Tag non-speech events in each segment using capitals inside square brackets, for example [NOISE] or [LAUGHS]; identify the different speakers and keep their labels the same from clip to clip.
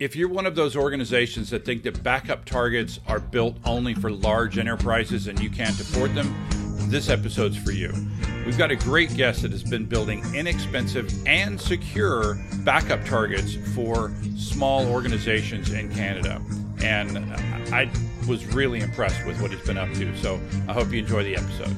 Speaker 1: If you're one of those organizations that think that backup targets are built only for large enterprises and you can't afford them, this episode's for you. We've got a great guest that has been building inexpensive and secure backup targets for small organizations in Canada. And I was really impressed with what he's been up to. So I hope you enjoy the episode.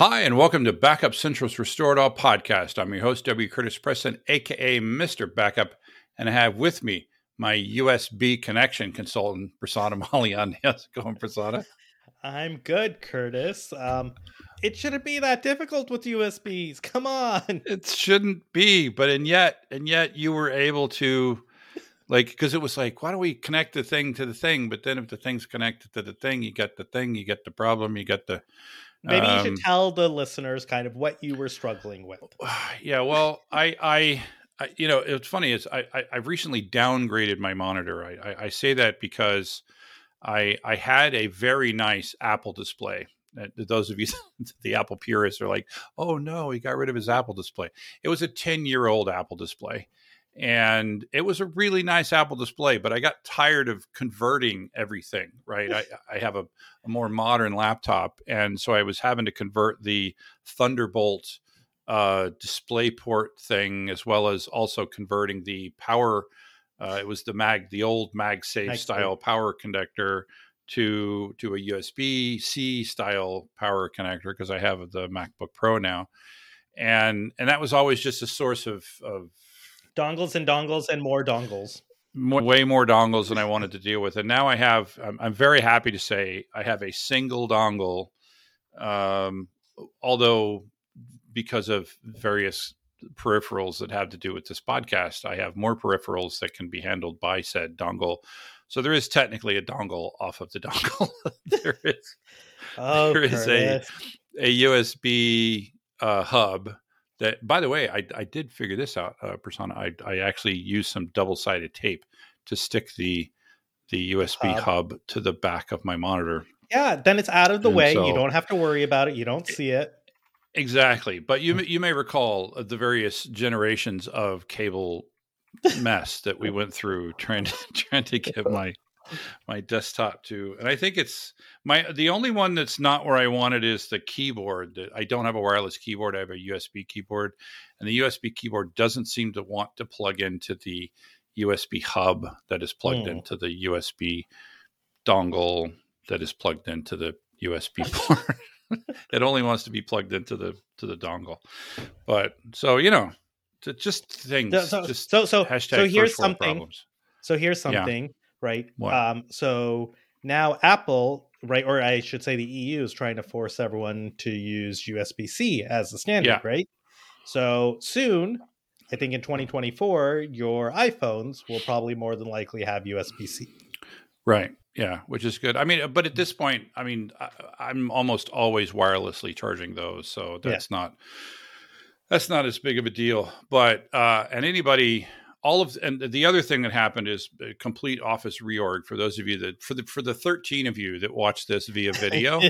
Speaker 1: Hi, and welcome to Backup Central's Restore It All podcast. I'm your host, W. Curtis Preston, aka Mr. Backup, and I have with me my USB connection consultant, Prasanna Malaiyandi. [LAUGHS] How's it going, Prasanna?
Speaker 2: I'm good, Curtis. Um, it shouldn't be that difficult with USBs. Come on.
Speaker 1: It shouldn't be, but and yet, and yet you were able to like because it was like why don't we connect the thing to the thing but then if the thing's connected to the thing you get the thing you get the problem you get the
Speaker 2: Maybe um, you should um, tell the listeners kind of what you were struggling with. [SIGHS]
Speaker 1: Yeah, well, I, I, I you know, it's funny is I, I, I recently downgraded my monitor. I, I, I, say that because I, I had a very nice Apple display. Uh, those of you, [LAUGHS] the Apple purists, are like, "Oh no, he got rid of his Apple display." It was a ten-year-old Apple display, and it was a really nice Apple display, but I got tired of converting everything. Right, I, [LAUGHS] I have a, a, more modern laptop, and so I was having to convert the Thunderbolt uh, display port thing as well as also converting the power. Uh, it was the mag, the old MagSafe style power connector to to a USB C style power connector because I have the MacBook Pro now, and and that was always just a source of of
Speaker 2: dongles and dongles and more dongles.
Speaker 1: More, way more dongles than I wanted to deal with, and now I have. I'm, I'm very happy to say I have a single dongle. Um, although because of various peripherals that have to do with this podcast, I have more peripherals that can be handled by said dongle. So there is technically a dongle off of the dongle. [LAUGHS] there is oh, there is a a USB uh, hub that by the way i, I did figure this out uh, Prasanna I, I actually used some double-sided tape to stick the the usb hub. hub to the back of my monitor.
Speaker 2: Yeah then it's out of the and way so, you don't have to worry about it you don't see it.
Speaker 1: Exactly but you you may recall the various generations of cable mess that we [LAUGHS] went through trying to [LAUGHS] trying to get my my desktop to and i think it's my the only one that's not where i want it is the keyboard. I don't have a wireless keyboard. I have a usb keyboard and the usb keyboard doesn't seem to want to plug into the usb hub that is plugged mm. into the usb dongle that is plugged into the usb [LAUGHS] port. It only wants to be plugged into the to the dongle. But so you know just things
Speaker 2: so
Speaker 1: just
Speaker 2: so so, so here's something. problems. so here's something. yeah right? What? Um, so now Apple, right, or I should say the EU is trying to force everyone to use USB C as the standard, yeah. right? So soon, I think in 2024, your iPhones will probably more than likely have USB C.
Speaker 1: Right. Yeah, which is good. I mean, but at this point, I mean, I, am almost always wirelessly charging those, so that's yeah. not that's not as big of a deal. But uh, and anybody all of and the other thing that happened is a complete office reorg for those of you that for the for the 13 of you that watch this via [LAUGHS] video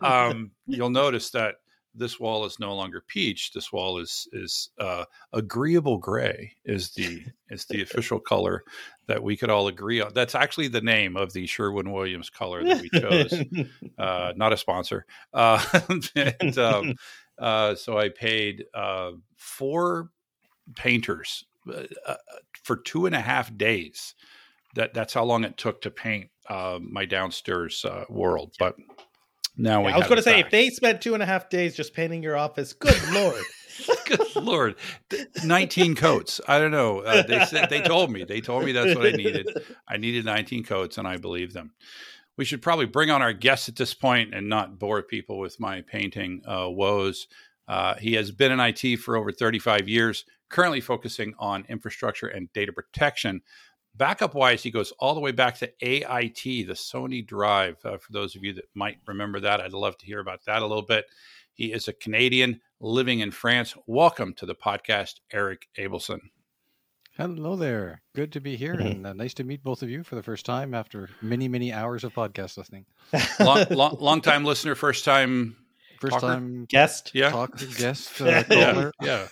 Speaker 1: um, [LAUGHS] you'll notice that this wall is no longer peach. This wall is is uh, agreeable gray is the is the official color that we could all agree on. That's actually the name of the sherwin williams color that we chose. [LAUGHS] Uh, not a sponsor. Uh, and um, uh, so i paid uh, four painters uh, uh, for two and a half days. That that's how long it took to paint uh, my downstairs uh, world. But now
Speaker 2: yeah, I was going to say, back. if they spent two and a half days just painting your office, good lord. [LAUGHS]
Speaker 1: Good lord, nineteen coats. I don't know. Uh, they said they told me. They told me that's what I needed. I needed nineteen coats, and I believe them. We should probably bring on our guest at this point and not bore people with my painting uh, woes. Uh, he has been in IT for over 35 years, currently focusing on infrastructure and data protection. Backup wise, he goes all the way back to AIT, the Sony Drive. Uh, for those of you that might remember that, I'd love to hear about that a little bit. He is a Canadian living in France. Welcome to the podcast, Erik Ableson.
Speaker 3: Hello there. Good to be here mm-hmm. and uh, nice to meet both of you for the first time after many, many hours of podcast listening.
Speaker 1: long, long, long time listener, first time
Speaker 3: first talker? time
Speaker 2: guest.
Speaker 1: Yeah.
Speaker 3: Talker, guest. Uh, [LAUGHS] yeah. [LAUGHS]
Speaker 1: yeah.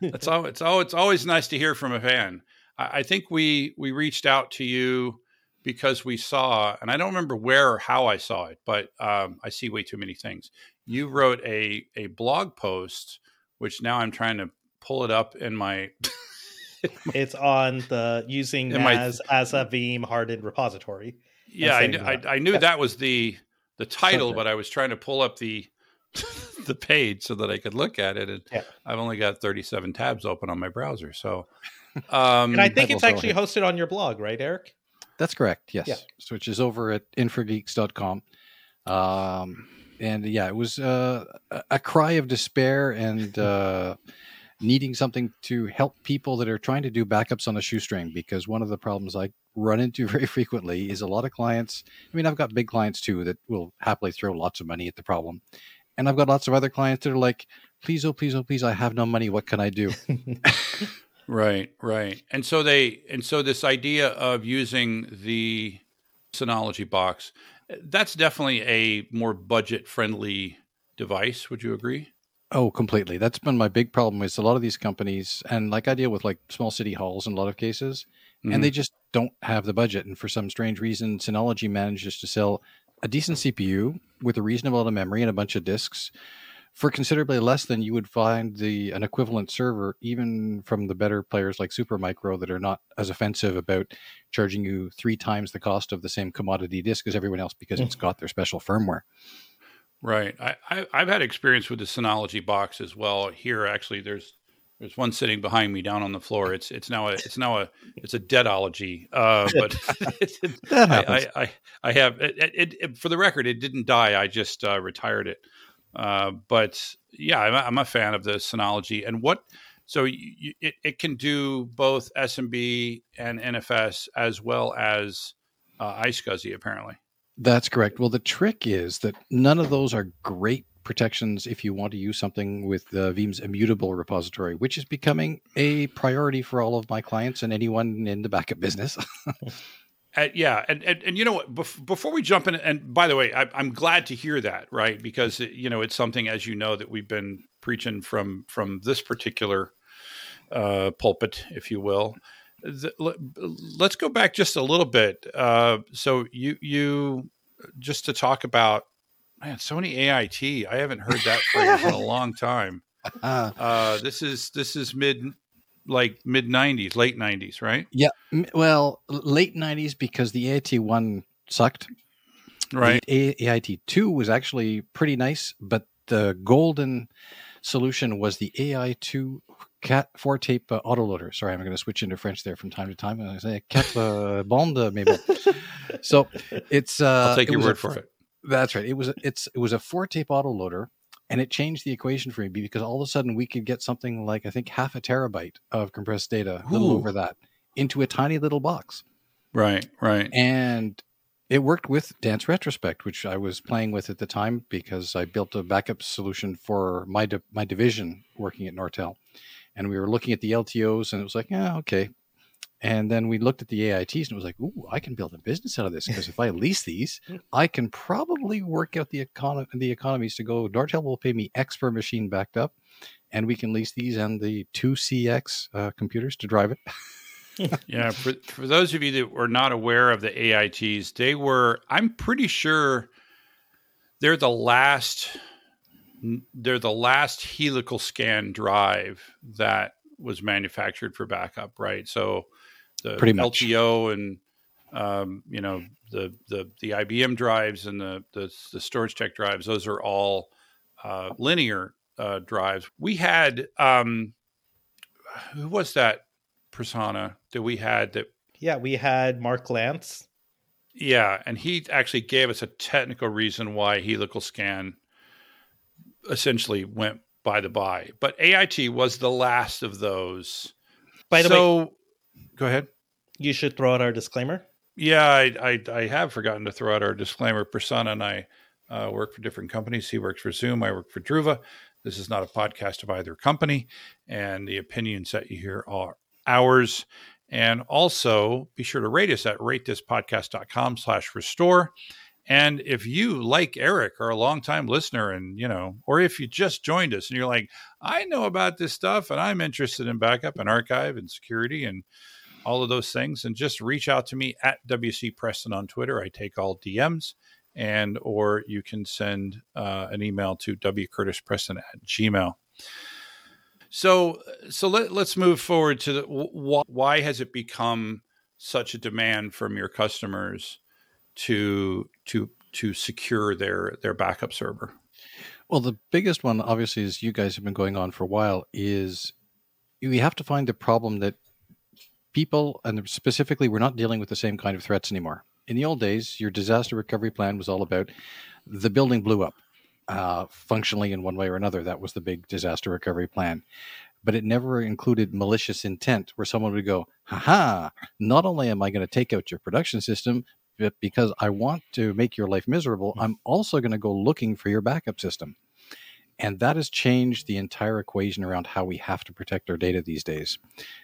Speaker 1: it's, all, it's, all, it's always nice to hear from a fan. I, I think we, we reached out to you because we saw, and I don't remember where or how I saw it, but um, I see way too many things. You wrote a, a blog post, which now I'm trying to pull it up in my [LAUGHS]
Speaker 2: it's on the using as my, as a Veeam hardened repository.
Speaker 1: Yeah, I, I, I, knew yeah. that was the the title, but I was trying to pull up the [LAUGHS] the page so that I could look at it, and yeah. I've only got 37 tabs open on my browser. So, [LAUGHS]
Speaker 2: um, and I think it's actually hosted on your blog, right, Erik?
Speaker 3: That's correct. Yes, yeah. so, which is over at infrageeks.com. Um, and yeah, it was uh, a cry of despair and. Uh, [LAUGHS] needing something to help people that are trying to do backups on a shoestring because one of the problems I run into very frequently is a lot of clients. I mean, I've got big clients too that will happily throw lots of money at the problem. And I've got lots of other clients that are like, please, oh, please, oh, please, I have no money. What can I do? [LAUGHS]
Speaker 1: right, right. And so they, and so this idea of using the Synology box, that's definitely a more budget friendly device. Would you agree?
Speaker 3: Oh, completely. That's been my big problem is a lot of these companies, and like I deal with like small city halls in a lot of cases, mm-hmm. and they just don't have the budget. And for some strange reason, Synology manages to sell a decent CPU with a reasonable amount of memory and a bunch of disks for considerably less than you would find the an equivalent server, even from the better players like Supermicro that are not as offensive about charging you three times the cost of the same commodity disk as everyone else because mm-hmm. it's got their special firmware.
Speaker 1: Right. I, I have had experience with the Synology box as well. Here, actually, there's there's one sitting behind me down on the floor. It's it's now a it's now a it's a deadology. Uh, but [LAUGHS] [LAUGHS] I, I, I, I have it, it, it, for the record, it didn't die. I just uh, retired it. Uh, but yeah, I'm a, I'm a fan of the Synology. And what so you, it it can do both SMB and NFS as well as uh, iSCSI apparently.
Speaker 3: That's correct. Well, the trick is that none of those are great protections if you want to use something with uh, Veeam's immutable repository, which is becoming a priority for all of my clients and anyone in the backup business. [LAUGHS]
Speaker 1: Uh, yeah, and, and and you know what? Bef- before we jump in, and by the way, I, am glad to hear that, right? Because it, you know it's something, as you know, that we've been preaching from from this particular uh, pulpit, if you will let's go back just a little bit. Uh, so you you just to talk about man, Sony AIT. I haven't heard that phrase in a [LAUGHS] long time. Uh-huh. Uh, this is this is mid like mid '90s, late '90s, right?
Speaker 3: Yeah. Well, late '90s because the AIT one sucked.
Speaker 1: Right.
Speaker 3: The AIT two was actually pretty nice, but the golden solution was the AI2 cat four tape uh, autoloader. Sorry, I'm going to switch into French there from time to time. And I say cat uh, bande maybe. [LAUGHS] so it's.
Speaker 1: Uh, I'll take your word a, for it.
Speaker 3: That's right. It was it's it was a four tape autoloader, and it changed the equation for me because all of a sudden we could get something like I think half a terabyte of compressed data, a little over that, into a tiny little box.
Speaker 1: Right, right.
Speaker 3: And it worked with Dantz Retrospect, which I was playing with at the time because I built a backup solution for my di- my division working at Nortel and we were looking at the LTOs, and it was like, yeah, okay. And then we looked at the AITs, and it was like, ooh, I can build a business out of this because if I lease these, [LAUGHS] I can probably work out the econ- the economies to go. Nortel will pay me X per machine backed up, and we can lease these and the two CX uh, computers to drive
Speaker 1: it. [LAUGHS] yeah, for for those of you that were not aware of the AITs, they were. I'm pretty sure they're the last they're the last helical scan drive that was manufactured for backup, right? So the Pretty much. LTO and um, you know the the the IBM drives and the the, the StorageTek drives; those are all uh, linear uh, drives. We had um, who was that persona that we had that?
Speaker 2: Yeah, we had Mark Lance.
Speaker 1: Yeah, and he actually gave us a technical reason why helical scan essentially went by the by. But AIT was the last of those.
Speaker 2: By the so, way,
Speaker 1: go ahead.
Speaker 2: You should throw out our disclaimer.
Speaker 1: Yeah, I, I, I have forgotten to throw out our disclaimer. Prasanna and I uh, work for different companies. He works for Zoom. I work for Druva. This is not a podcast of either company, and the opinions that you hear are ours. And also be sure to rate us at ratethispodcast.com slash restore. And if you, like Erik, are a longtime listener and, you know, or if you just joined us and you're like, I know about this stuff and I'm interested in backup and archive and security and all of those things, and just reach out to me at WC Preston on Twitter. I take all DMs and or you can send uh, an email to wcurtispreston at gmail. So, so let, let's move forward to the, wh- why has it become such a demand from your customers to to to secure their their backup server?
Speaker 3: Well, the biggest one, obviously, as you guys have been going on for a while, is we have to find the problem that people, and specifically, we're not dealing with the same kind of threats anymore. In the old days, your disaster recovery plan was all about the building blew up uh, functionally in one way or another. That was the big disaster recovery plan. But it never included malicious intent where someone would go, haha, not only am I going to take out your production system, but because I want to make your life miserable, mm. I'm also going to go looking for your backup system. And that has changed the entire equation around how we have to protect our data these days.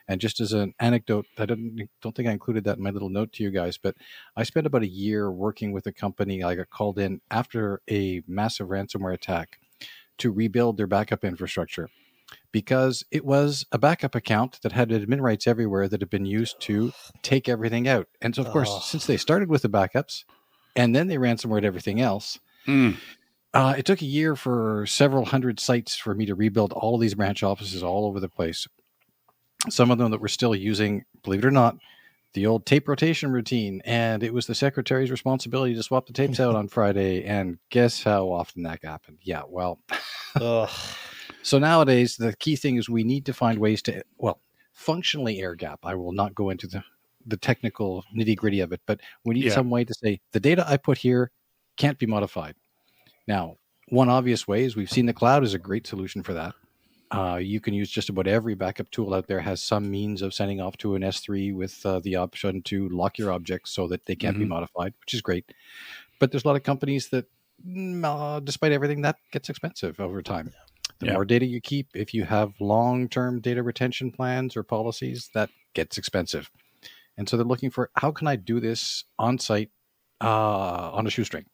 Speaker 3: And just as an anecdote, I don't, don't think I included that in my little note to you guys, but I spent about a year working with a company. I got called in after a massive ransomware attack to rebuild their backup infrastructure because it was a backup account that had admin rights everywhere that had been used to take everything out. And so, of course, oh. since they started with the backups and then they ransomwared everything else, mm. uh, it took a year for several hundred sites for me to rebuild all of these branch offices all over the place. Some of them that were still using, believe it or not, the old tape rotation routine. And it was the secretary's responsibility to swap the tapes out [LAUGHS] on Friday. And guess how often that happened? Yeah, well. So nowadays, the key thing is we need to find ways to, well, functionally air gap. I will not go into the, the technical nitty gritty of it, but we need yeah. some way to say the data I put here can't be modified. Now, one obvious way is we've seen the cloud is a great solution for that. Uh, you can use just about every backup tool out there has some means of sending off to an S3 with uh, the option to lock your objects so that they can't mm-hmm. be modified, which is great. But there's a lot of companies that, mm, uh, despite everything, that gets expensive over time. The more data you keep, if you have long term data retention plans or policies, that gets expensive. And so they're looking for how can I do this on site uh, on a shoestring?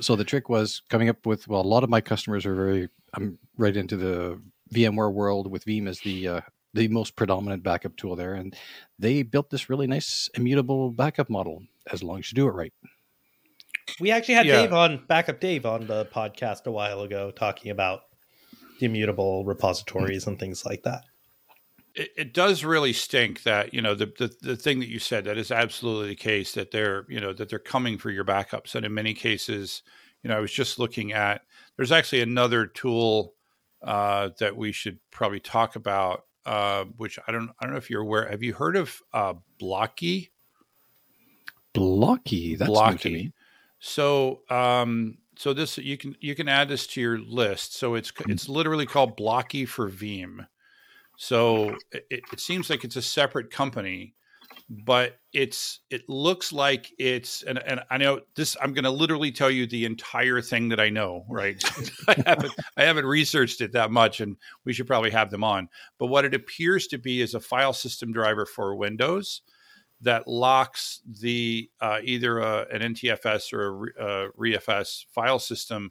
Speaker 3: So the trick was coming up with well, a lot of my customers are very. I'm right into the VMware world with Veeam as the uh, the most predominant backup tool there, and they built this really nice immutable backup model as long as you do it right.
Speaker 2: We actually had yeah. Dave on, backup Dave on the podcast a while ago talking about the immutable repositories and things like that.
Speaker 1: It, it, does really stink that you know the, the the thing that you said that is absolutely the case that they're you know that they're coming for your backups. And in many cases you know I was just looking at there's actually another tool uh, that we should probably talk about uh, which I don't I don't know if you're aware. Have you heard of uh, Blocky?
Speaker 3: Blocky? That's Blocky
Speaker 1: so, um, so this you can you can add this to your list. So it's it's literally called Blocky for Veeam. So it, it seems like it's a separate company, but it's it looks like it's and and I know this. I'm going to literally tell you the entire thing that I know. Right? [LAUGHS] I haven't I haven't researched it that much, and we should probably have them on. But what it appears to be is a file system driver for Windows that locks the uh, either a, an NTFS or a, a ReFS file system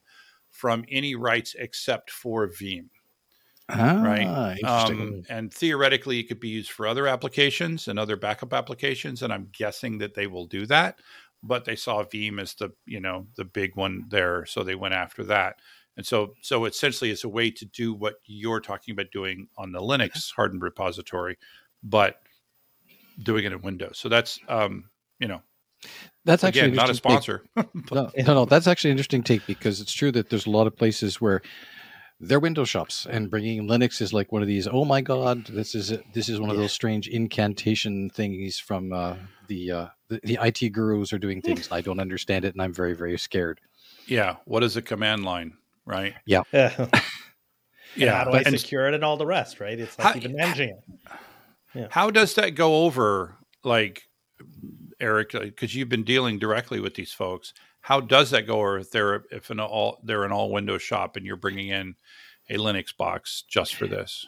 Speaker 1: from any writes except for Veeam.
Speaker 3: Ah, right. Um,
Speaker 1: and theoretically, it could be used for other applications and other backup applications. And I'm guessing that they will do that. But they saw Veeam as the you know the big one there, so they went after that. And so so essentially, it's a way to do what you're talking about doing on the Linux hardened repository, but doing it in Windows. So that's um, you know,
Speaker 3: that's actually
Speaker 1: Again, not a sponsor. [LAUGHS]
Speaker 3: no, no, no, that's actually an interesting take because it's true that there's a lot of places where they're Windows shops, and bringing Linux is like one of these. Oh my God, this is this is one of those strange incantation things from uh, the, uh, the the IT gurus are doing things. I don't understand it, and I'm very very scared.
Speaker 1: Yeah, what is a command line, right?
Speaker 3: Yeah, [LAUGHS]
Speaker 2: yeah. yeah. How do but, I secure it and all the rest? Right? It's like how, even managing it.
Speaker 1: Yeah. How does that go over, like Erik? Because you've been dealing directly with these folks. how does that go? Or if they're if an all they're an all Windows shop and you're bringing in a Linux box just for this?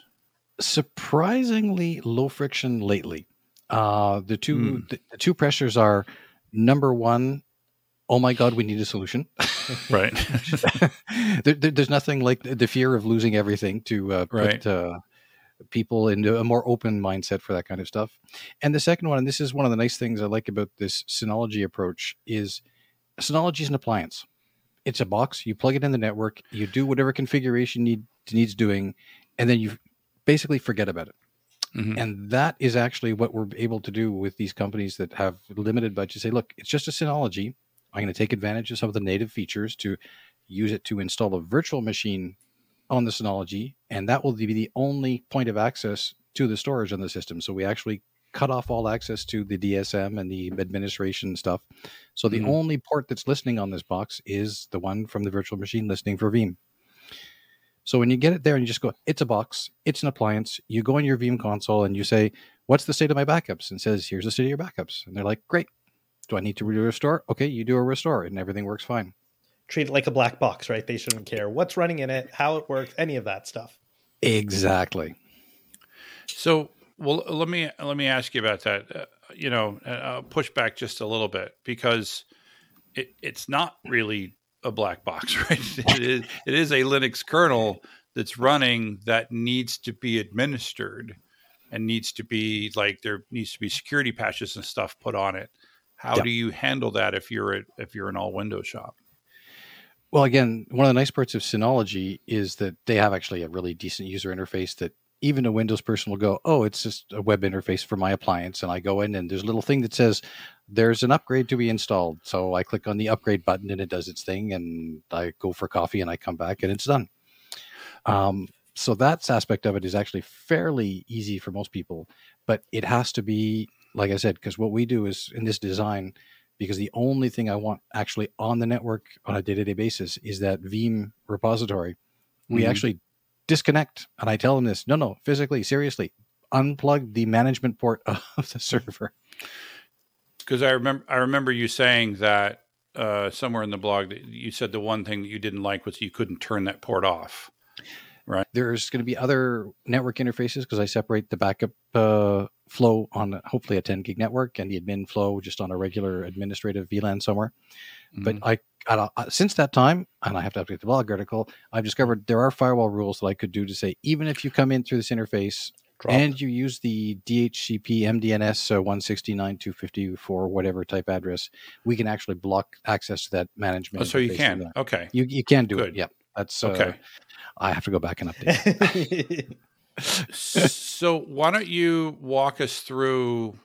Speaker 3: Surprisingly low friction lately. Uh, the two mm. the, the two pressures are number one oh my god we need a solution [LAUGHS]
Speaker 1: right [LAUGHS]
Speaker 3: there, there, there's nothing like the fear of losing everything to uh, right. put uh, people into a more open mindset for that kind of stuff and the second one and this is one of the nice things i like about this synology approach is synology is an appliance it's a box you plug it in the network you do whatever configuration need needs doing and then you basically forget about it Mm-hmm. And that is actually what we're able to do with these companies that have limited budget. Say, look, it's just a Synology. I'm going to take advantage of some of the native features to use it to install a virtual machine on the Synology, and that will be the only point of access to the storage on the system. So we actually cut off all access to the DSM and the administration stuff. So the mm-hmm. only port that's listening on this box is the one from the virtual machine listening for Veeam. So when you get it there and you just go, it's a box, it's an appliance, you go in your Veeam console and you say, what's the state of my backups? And says, here's the state of your backups. And they're like, great. Do I need to restore? Okay, you do a restore and everything works fine.
Speaker 2: Treat it like a black box, right? They shouldn't care what's running in it, how it works, any of that stuff.
Speaker 3: Exactly.
Speaker 1: So, well, let me let me ask you about that. Uh, you know, uh, push back just a little bit because it, it's not really a black box, [LAUGHS] right? it is it is a Linux kernel that's running that needs to be administered and needs to be like there needs to be security patches and stuff put on it. How do you handle that if you're a, if you're an all Windows shop?
Speaker 3: Well, again, one of the nice parts of Synology is that they have actually a really decent user interface that even a Windows person will go, oh, it's just a web interface for my appliance. And I go in and there's a little thing that says there's an upgrade to be installed. So I click on the upgrade button and it does its thing. And I go for coffee and I come back and it's done. Um, so that aspect of it is actually fairly easy for most people, but it has to be, like I said, because what we do is in this design, because the only thing I want actually on the network on a day to day basis is that Veeam repository. We mm-hmm. actually disconnect. And I tell them this no, no, physically, seriously, unplug the management port [LAUGHS] of the server.
Speaker 1: Because I remember, I remember you saying that uh, somewhere in the blog that you said the one thing that you didn't like was you couldn't turn that port off. Right.
Speaker 3: There's going to be other network interfaces because I separate the backup uh, flow on hopefully a 10 gig network and the admin flow just on a regular administrative VLAN somewhere. Mm-hmm. But I uh, since that time, and I have to update the blog article, I've discovered there are firewall rules that I could do to say even if you come in through this interface and you use the DHCP MDNS uh, 169.254 whatever type address, we can actually block access to that management.
Speaker 1: Oh, so you can. Okay.
Speaker 3: You you can do Good. it. Yeah. That's uh, okay. I have to go back and update. [LAUGHS]
Speaker 1: so why don't you walk us through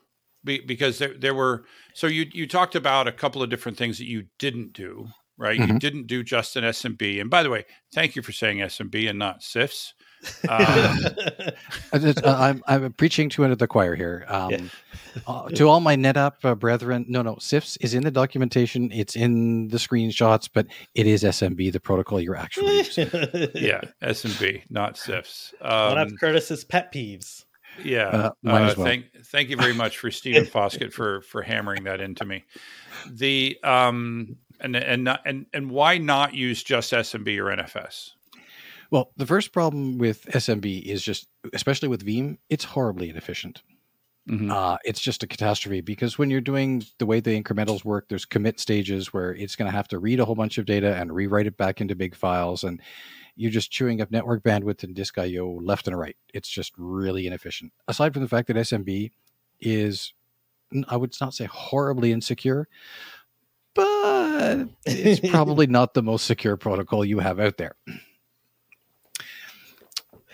Speaker 1: because there, there were so you you talked about a couple of different things that you didn't do right mm-hmm. you didn't do just an smb and by the way thank you for saying smb and not CIFS
Speaker 3: um, [LAUGHS] uh, I'm, I'm preaching to another choir here. Um, yeah. uh, to all my NetApp uh, brethren, no, no, CIFS is in the documentation. It's in the screenshots, but it is SMB, the protocol you're actually [LAUGHS] using.
Speaker 1: yeah, SMB, not CIFS. Um,
Speaker 2: One of Curtis's pet peeves.
Speaker 1: Yeah. Uh, uh well. Thank, thank you very much for Stephen [LAUGHS] Foskett for for hammering that into me. The um and and and and why not use just SMB or NFS?
Speaker 3: Well, the first problem with SMB is just, especially with Veeam, it's horribly inefficient. Mm-hmm. Uh, it's just a catastrophe because when you're doing the way the incrementals work, there's commit stages where it's going to have to read a whole bunch of data and rewrite it back into big files. And you're just chewing up network bandwidth and disk IO left and right. It's just really inefficient. Aside from the fact that SMB is, I would not say horribly insecure, but it's [LAUGHS] probably not the most secure protocol you have out there.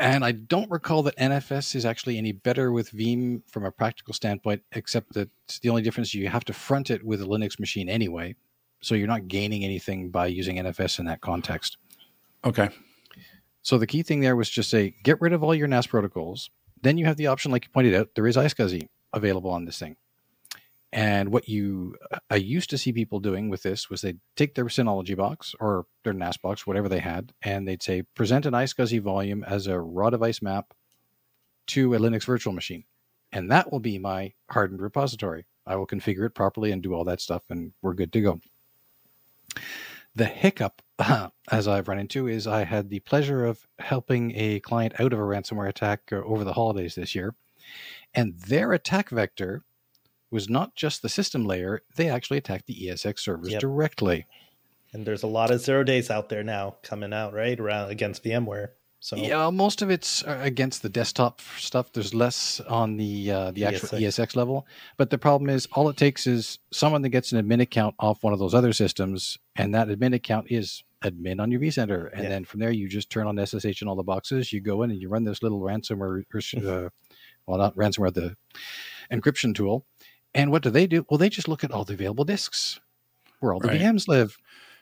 Speaker 3: And I don't recall that NFS is actually any better with Veeam from a practical standpoint, except that the only difference you have to front it with a Linux machine anyway. So you're not gaining anything by using NFS in that context.
Speaker 1: Okay.
Speaker 3: So the key thing there was just say get rid of all your NAS protocols. Then you have the option, like you pointed out, there is iSCSI available on this thing. And what you I used to see people doing with this was they'd take their Synology box or their NAS box, whatever they had, and they'd say present an iSCSI volume as a raw device map to a Linux virtual machine. And that will be my hardened repository. I will configure it properly and do all that stuff, and we're good to go. The hiccup, [CLEARS THROAT] as I've run into, is I had the pleasure of helping a client out of a ransomware attack over the holidays this year, and their attack vector was not just the system layer; they actually attacked the ESX servers yep. directly.
Speaker 2: And there's a lot of zero days out there now coming out right around against VMware. So
Speaker 3: yeah, most of it's uh, against the desktop stuff. There's less on the uh, the actual ESX. ESX level. But the problem is, all it takes is someone that gets an admin account off one of those other systems, and that admin account is admin on your vCenter, and yeah. then from there you just turn on SSH in all the boxes. You go in and you run this little ransomware, [LAUGHS] uh, well, not ransomware, the encryption tool. And what do they do? Well, they just look at all the available disks where all the right. VMs live.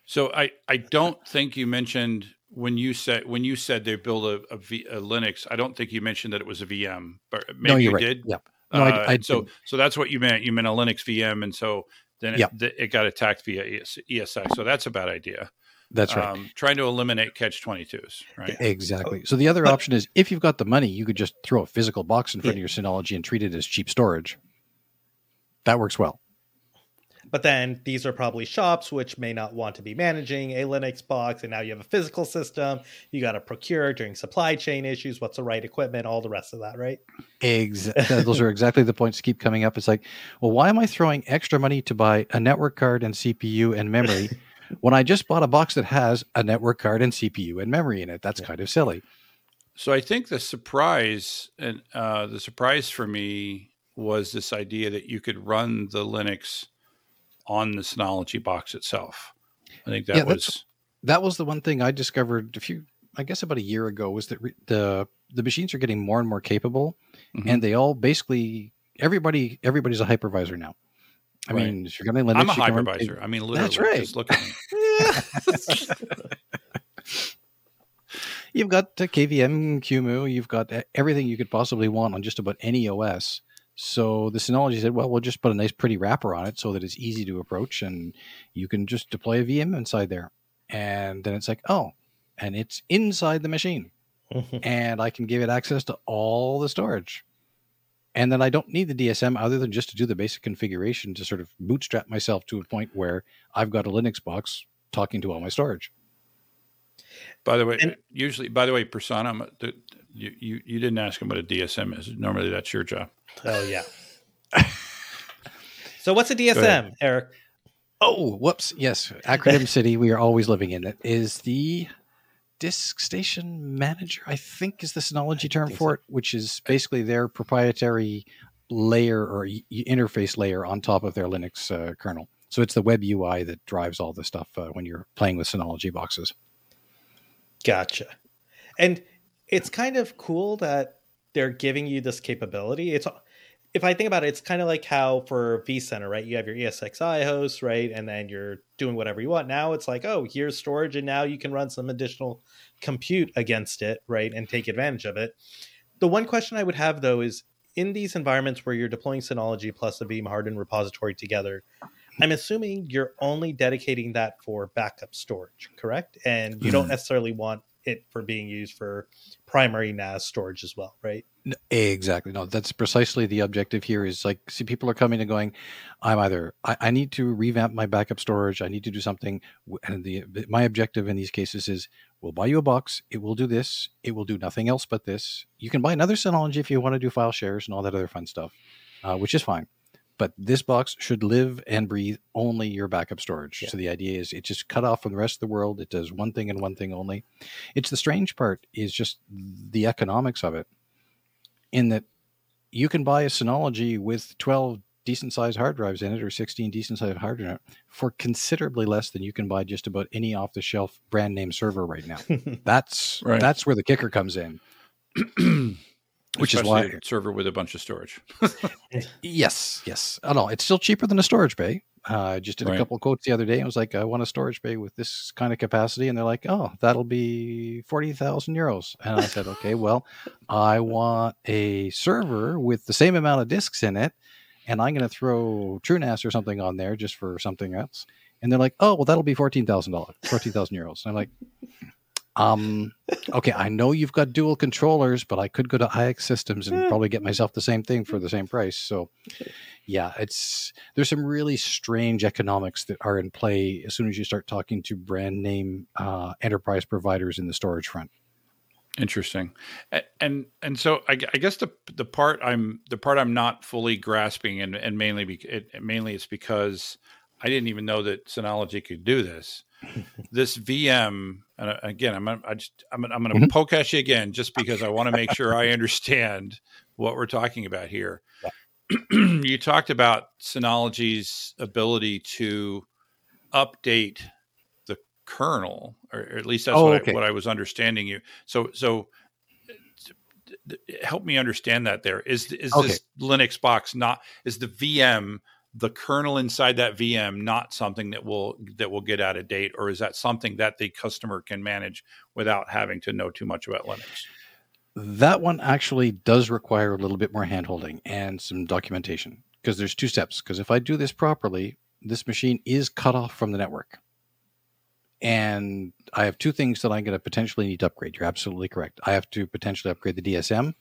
Speaker 1: So I I don't think you mentioned when you said when you said they build a, a, v, a Linux, I don't think you mentioned that it was a VM, but maybe no, you right. did.
Speaker 3: Yep.
Speaker 1: No, uh, I, I so so that's what you meant. You meant a Linux VM, and so then it, yep. it got attacked via ESX. So that's a bad idea.
Speaker 3: That's right. Um,
Speaker 1: trying to eliminate catch 22s, right?
Speaker 3: Exactly. So the other option is if you've got the money, you could just throw a physical box in front yeah. of your Synology and treat it as cheap storage. That works well.
Speaker 2: But then these are probably shops which may not want to be managing a Linux box, and now you have a physical system you got to procure during supply chain issues. What's the right equipment? All the rest of that, right?
Speaker 3: Exactly. [LAUGHS] Those are exactly the points that keep coming up. It's like, well, why am I throwing extra money to buy a network card and CPU and memory [LAUGHS] when I just bought a box that has a network card and CPU and memory in it? That's yeah. kind of silly.
Speaker 1: So I think the surprise and uh, the surprise for me was this idea that you could run the Linux on the Synology box itself. I think that yeah, was
Speaker 3: that was the one thing I discovered a few, I guess, about a year ago was that re- the the machines are getting more and more capable, mm-hmm. and they all basically everybody everybody's a hypervisor now. I right. mean, if you're going to Linux,
Speaker 1: I'm a hypervisor. Run, I mean, literally, that's right. Just look at me. [LAUGHS]
Speaker 3: you've got KVM, QEMU, you've got everything you could possibly want on just about any OS. So the Synology said, well, we'll just put a nice pretty wrapper on it so that it's easy to approach and you can just deploy a VM inside there. And then it's like, oh, and it's inside the machine. [LAUGHS] and I can give it access to all the storage. And then I don't need the DSM other than just to do the basic configuration to sort of bootstrap myself to a point where I've got a Linux box talking to all my storage.
Speaker 1: By the way, and, usually, by the way, Prasanna, you, you, you didn't ask him what a DSM is. Normally, that's your job.
Speaker 2: Oh yeah. [LAUGHS] so what's a DSM, Erik?
Speaker 3: Oh, whoops. Yes, acronym [LAUGHS] city. We are always living in it. Is the disk station manager? I think is the Synology term for so. it, which is basically their proprietary layer or interface layer on top of their Linux uh, kernel. So it's the web UI that drives all the stuff uh, when you're playing with Synology boxes.
Speaker 2: Gotcha. And it's kind of cool that they're giving you this capability. It's if I think about it, it's kind of like how for vCenter, right? You have your ESXi host, right? And then you're doing whatever you want. Now it's like, oh, here's storage, and now you can run some additional compute against it, right? And take advantage of it. The one question I would have though is in these environments where you're deploying Synology plus a Veeam hardened repository together, I'm assuming you're only dedicating that for backup storage, correct? And you don't hmm. necessarily want it for being used for primary NAS storage as well, right?
Speaker 3: Exactly. No, that's precisely the objective here. Is like, see, people are coming and going. I'm either I, I need to revamp my backup storage. I need to do something, and the my objective in these cases is we'll buy you a box. It will do this. It will do nothing else but this. You can buy another Synology if you want to do file shares and all that other fun stuff, uh, which is fine. But this box should live and breathe only your backup storage. Yeah. So the idea is it just cut off from the rest of the world. It does one thing and one thing only. It's the strange part is just the economics of it. In that you can buy a Synology with 12 decent sized hard drives in it or 16 decent sized hard drives for considerably less than you can buy just about any off the shelf brand name server right now. [LAUGHS] that's right. that's where the kicker comes in. [CLEARS THROAT]
Speaker 1: which Especially is why server with a bunch of storage. [LAUGHS]
Speaker 3: yes, yes. Oh no, it's still cheaper than a storage bay. Uh, I just did right. a couple quotes the other day. I was like, I want a storage bay with this kind of capacity, and they're like, Oh, that'll be forty thousand euros. And I said, Okay, well, I want a server with the same amount of disks in it, and I'm going to throw TrueNAS or something on there just for something else. And they're like, Oh, well, that'll be fourteen thousand dollars, fourteen thousand euros. And I'm like, Um, okay, I know you've got dual controllers, but I could go to iXsystems and probably get myself the same thing for the same price. So, yeah, it's there's some really strange economics that are in play as soon as you start talking to brand name uh, enterprise providers in the storage front.
Speaker 1: Interesting, and and so I, I, guess the the part I'm the part I'm not fully grasping, and and mainly be, it, mainly it's because I didn't even know that Synology could do this. This VM, and again, I'm I just I'm, I'm going to mm-hmm. poke at you again just because I want to make sure I understand what we're talking about here. [CLEARS THROAT] you talked about Synology's ability to update the kernel, or, at least that's oh, what, okay. I, what I was understanding you. So so help me understand that there is is okay. this linux box not is the vm the kernel inside that VM not something that will that will get out of date, or is that something that the customer can manage without having to know too much about Linux?
Speaker 3: That one actually does require a little bit more handholding and some documentation because there's two steps. Because if I do this properly, this machine is cut off from the network. And I have two things that I'm going to potentially need to upgrade. You're absolutely correct. I have to potentially upgrade the DSM.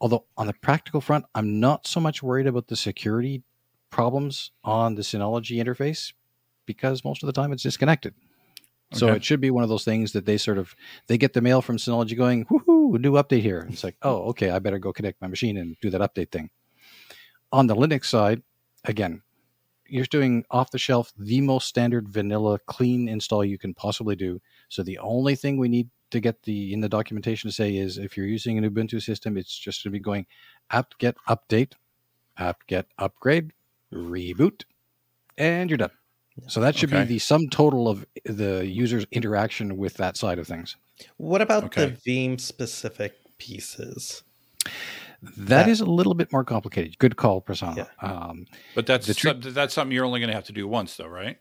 Speaker 3: Although on the practical front, I'm not so much worried about the security problems on the Synology interface because most of the time it's disconnected. Okay. So it should be one of those things that they sort of they get the mail from Synology going, woohoo, new update here. And it's like, oh, okay, I better go connect my machine and do that update thing. On the Linux side, again, you're doing off the shelf the most standard vanilla clean install you can possibly do. So the only thing we need to get the in the documentation to say is if you're using an Ubuntu system, it's just to be going apt get update, apt get upgrade, reboot, and you're done. So that should okay. be the sum total of the user's interaction with that side of things.
Speaker 2: What about okay. the Veeam specific pieces?
Speaker 3: That, that is a little bit more complicated. Good call, Prasanna. Yeah. Um,
Speaker 1: but that's tr- that's something you're only going to have to do once, though, right?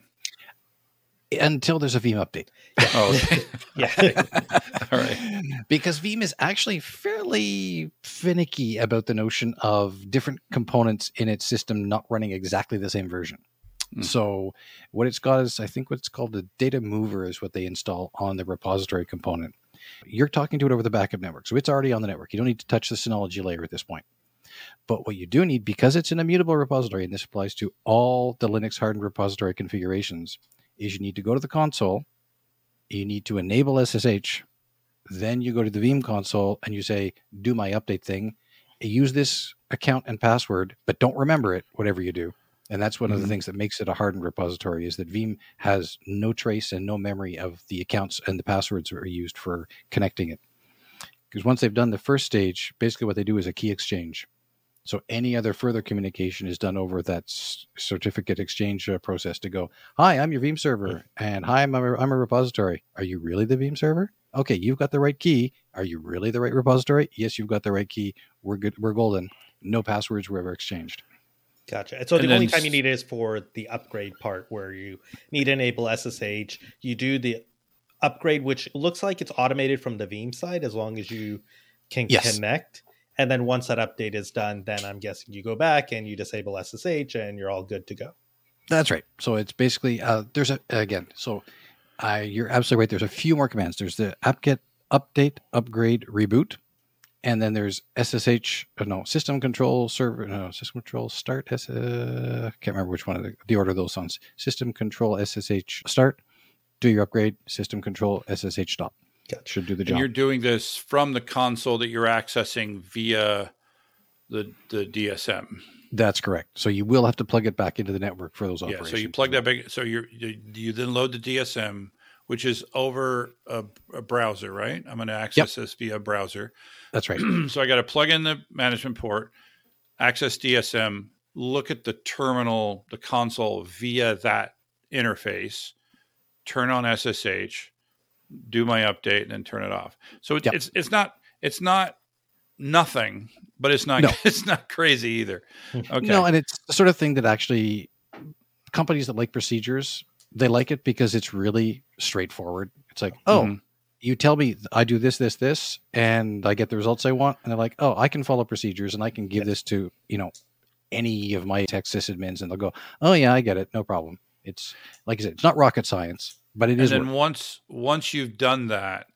Speaker 3: Until there's a Veeam update.
Speaker 1: Oh, okay. [LAUGHS]
Speaker 2: yeah. [LAUGHS]
Speaker 3: All right. Because Veeam is actually fairly finicky about the notion of different components in its system not running exactly the same version. Mm. So what it's got is, I think, what's called the data mover is what they install on the repository component. You're talking to it over the backup network, so it's already on the network. You don't need to touch the Synology layer at this point. But what you do need, because it's an immutable repository, and this applies to all the Linux hardened repository configurations, is you need to go to the console, you need to enable SSH, then you go to the Veeam console and you say, do my update thing. Use this account and password, but don't remember it, whatever you do. And that's one mm-hmm. of the mm-hmm. things that makes it a hardened repository is that Veeam has no trace and no memory of the accounts and the passwords that are used for connecting it. Because once they've done the first stage, basically what they do is a key exchange. So any other further communication is done over that certificate exchange uh, process to go, hi, I'm your Veeam server. And hi, I'm a, I'm a repository. Are you really the Veeam server? Okay, you've got the right key. Are you really the right repository? Yes, you've got the right key. We're good. We're golden. No passwords were ever exchanged.
Speaker 2: Gotcha. And so and the only time you need it is for the upgrade part where you need to enable SSH. You do the upgrade, which looks like it's automated from the Veeam side as long as you can yes. connect. And then once that update is done, then I'm guessing you go back and you disable SSH and you're all good to go.
Speaker 3: That's right. So it's basically uh, there's a again. So uh, you're absolutely right. There's a few more commands. There's the apt-get update, upgrade, reboot, and then there's SSH. Uh, no, system control server. No, system control start. S, uh, can't remember which one of the, the order of those ones. System control SSH start. Do your upgrade. System control SSH stop. Should do the job.
Speaker 1: And you're doing this from the console that you're accessing via the the DSM.
Speaker 3: That's correct. So you will have to plug it back into the network for those operations. yeah, operations.
Speaker 1: So you plug that back. So you you then load the DSM, which is over a, a browser, right? I'm going to access yep. this via browser.
Speaker 3: That's right. [CLEARS THROAT]
Speaker 1: so I got to plug in the management port, access DSM, look at the terminal, the console via that interface, turn on SSH, do my update and then turn it off. So it's yep. it's it's not it's not nothing, but it's not no. [LAUGHS] it's not crazy either. Okay.
Speaker 3: No, and it's the sort of thing that actually companies that like procedures, they like it because it's really straightforward. It's like, oh, mm-hmm. you tell me I do this, this, this, and I get the results I want, and they're like, oh, I can follow procedures and I can give this to, you know, any of my tech sysadmins and they'll go, Oh yeah, I get it, no problem. It's like I said, it's not rocket science but it
Speaker 1: and
Speaker 3: is.
Speaker 1: then once once you've done that,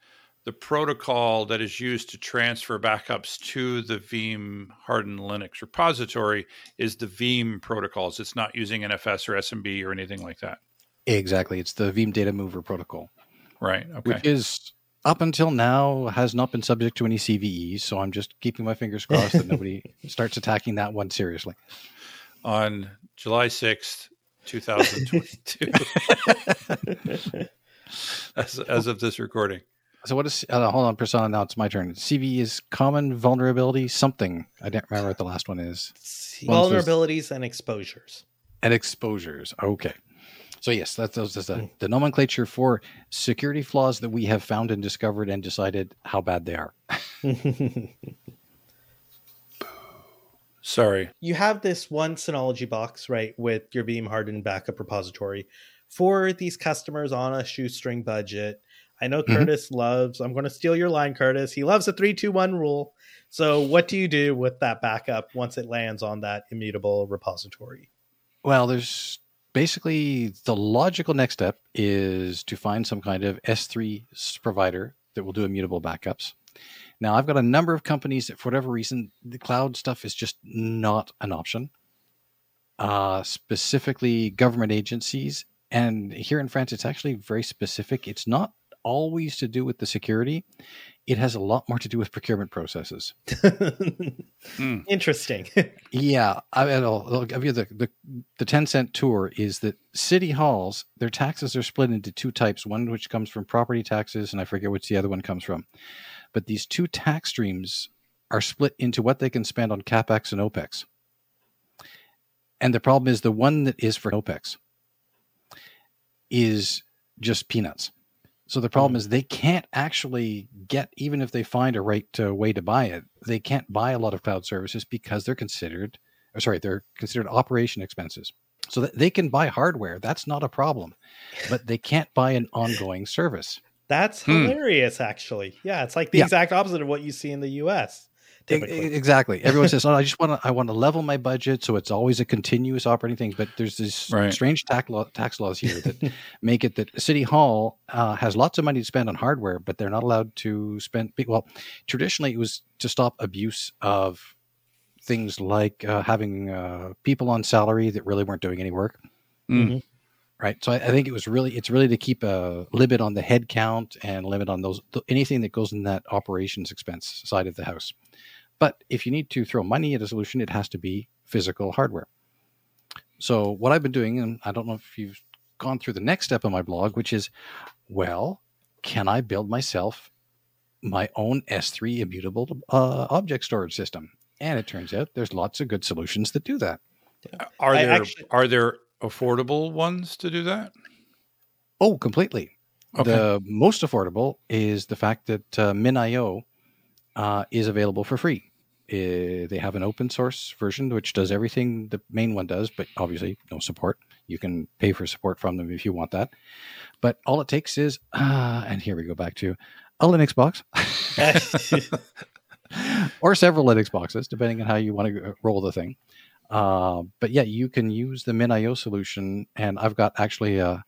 Speaker 1: the protocol that is used to transfer backups to the Veeam hardened Linux repository is the Veeam protocols. It's not using NFS or SMB or anything like that.
Speaker 3: Exactly. It's the Veeam Data Mover protocol.
Speaker 1: Right. Okay.
Speaker 3: Which is up until now has not been subject to any CVEs. So I'm just keeping my fingers crossed that nobody [LAUGHS] starts attacking that one seriously.
Speaker 1: On July 6th, 2022. [LAUGHS] as, as of this recording.
Speaker 3: So what is? Uh, hold on, Prasanna. Now it's my turn. CV is common vulnerability something. I don't remember what the last one is.
Speaker 2: Vulnerabilities and exposures.
Speaker 3: And exposures. Okay. So yes, that's, that's the, hmm. the nomenclature for security flaws that we have found and discovered and decided how bad they are. [LAUGHS]
Speaker 1: Sorry.
Speaker 2: You have this one Synology box, right, with your Veeam hardened backup repository for these customers on a shoestring budget. I know mm-hmm. Curtis loves, I'm going to steal your line, Curtis. He loves a three, two, one rule. So, what do you do with that backup once it lands on that immutable repository?
Speaker 3: Well, there's basically the logical next step is to find some kind of S3 provider that will do immutable backups. Now, I've got a number of companies that, for whatever reason, the cloud stuff is just not an option. Uh, specifically, government agencies. And here in France, it's actually very specific. It's not always to do with the security. It has a lot more to do with procurement processes. [LAUGHS]
Speaker 2: mm. Interesting. [LAUGHS]
Speaker 3: yeah, I mean, I'll, I'll, give you the, the the ten cent tour is that city halls their taxes are split into two types. One which comes from property taxes, and I forget which the other one comes from. But these two tax streams are split into what they can spend on capex and opex. And the problem is the one that is for opex is just peanuts. So the problem mm. is they can't actually get, even if they find a right uh, way to buy it, they can't buy a lot of cloud services because they're considered, or sorry, they're considered operation expenses. So that they can buy hardware, that's not a problem, but they can't buy an ongoing service.
Speaker 2: That's hmm. hilarious, actually. Yeah, it's like the yeah. exact opposite of what you see in the U.S.
Speaker 3: Typically. Exactly. Everyone says, [LAUGHS] "Oh, I just want to. I want to level my budget, so it's always a continuous operating thing." But there's these right. strange tax, law, tax laws here that [LAUGHS] make it that City Hall uh, has lots of money to spend on hardware, but they're not allowed to spend. Well, traditionally, it was to stop abuse of things like uh, having uh, people on salary that really weren't doing any work. Mm-hmm. Right. So I, I, think it was really it's really to keep a limit on the head count and limit on those anything that goes in that operations expense side of the house. But if you need to throw money at a solution, it has to be physical hardware. So what I've been doing, and I don't know if you've gone through the next step of my blog, which is, well, can I build myself my own S3 immutable uh, object storage system? And it turns out there's lots of good solutions that do that.
Speaker 1: Are there actually, are there affordable ones to do that?
Speaker 3: Oh, completely. Okay. The most affordable is the fact that uh, MinIO uh, is available for free. Uh, they have an open source version which does everything the main one does, but obviously no support. You can pay for support from them if you want that. But all it takes is, uh, and here we go back to a Linux box. [LAUGHS] [LAUGHS] or several Linux boxes, depending on how you want to roll the thing. Uh, but yeah, you can use the MinIO solution, and I've got actually a,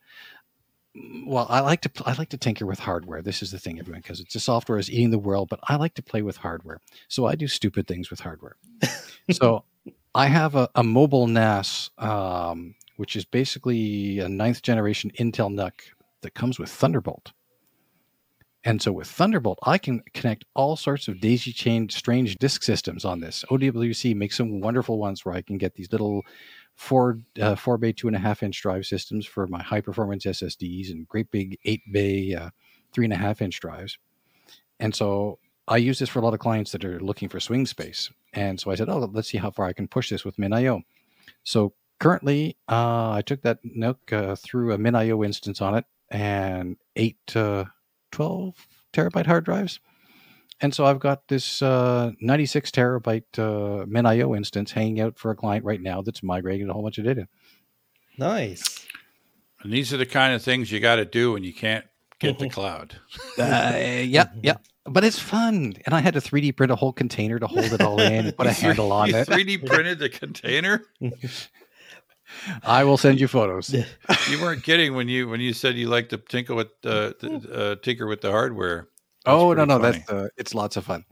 Speaker 3: well, I like to I like to tinker with hardware. This is the thing, everyone, because it's a software is eating the world, but I like to play with hardware. So I do stupid things with hardware. [LAUGHS] so I have a, a mobile NAS, um, which is basically a ninth generation Intel NUC that comes with Thunderbolt. And so with Thunderbolt, I can connect all sorts of daisy chained strange disk systems on this. OWC makes some wonderful ones where I can get these little four uh, four bay two and a half inch drive systems for my high performance SSDs and great big eight bay uh, three and a half inch drives. And so I use this for a lot of clients that are looking for swing space. And so I said, oh, let's see how far I can push this with MinIO. So currently, uh, I took that NUC uh, through a MinIO instance on it and eight, uh, 12 terabyte hard drives. And so I've got this uh, 96 terabyte uh, MinIO instance hanging out for a client right now that's migrating a whole bunch of data.
Speaker 2: Nice.
Speaker 1: And these are the kind of things you got to do when you can't get the cloud.
Speaker 3: uh, yeah, [LAUGHS] yeah. But it's fun. And I had to 3D print a whole container to hold it all in, put a [LAUGHS] handle on it.
Speaker 1: 3D printed the container? [LAUGHS]
Speaker 3: I will send you photos. [LAUGHS]
Speaker 1: you weren't kidding when you when you said you like to tinker with uh, uh, tinker with the hardware.
Speaker 3: oh no, no, funny. that's uh, it's lots of fun.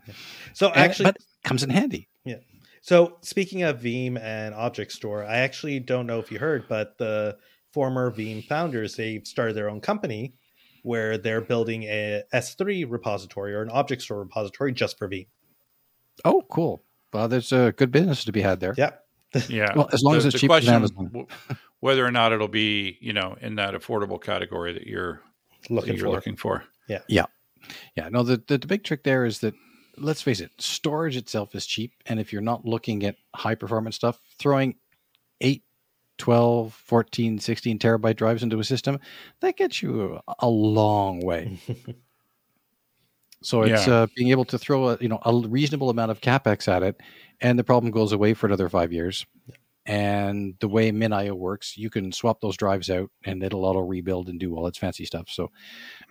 Speaker 2: So and, actually, but
Speaker 3: comes in handy.
Speaker 2: Yeah. So speaking of Veeam and Object Store, I actually don't know if you heard, but the former Veeam founders they've started their own company where they're building a S3 repository or an Object Store repository just for Veeam.
Speaker 3: Oh, cool. Well, there's a good business to be had there.
Speaker 2: Yeah.
Speaker 1: Yeah.
Speaker 3: Well, as long the, as it's cheap question, Amazon.
Speaker 1: whether or not it'll be, you know, in that affordable category that you're looking that you're for. looking for.
Speaker 2: Yeah.
Speaker 3: Yeah. Yeah. No, the, the, the big trick there is that let's face it, storage itself is cheap. And if you're not looking at high performance stuff, throwing 8, 12, 14, 16 terabyte drives into a system, that gets you a, a long way. [LAUGHS] so it's yeah. uh, being able to throw a you know a reasonable amount of capex at it, and the problem goes away for another five years. And the way MinIO works, you can swap those drives out and it'll auto rebuild and do all its fancy stuff. So,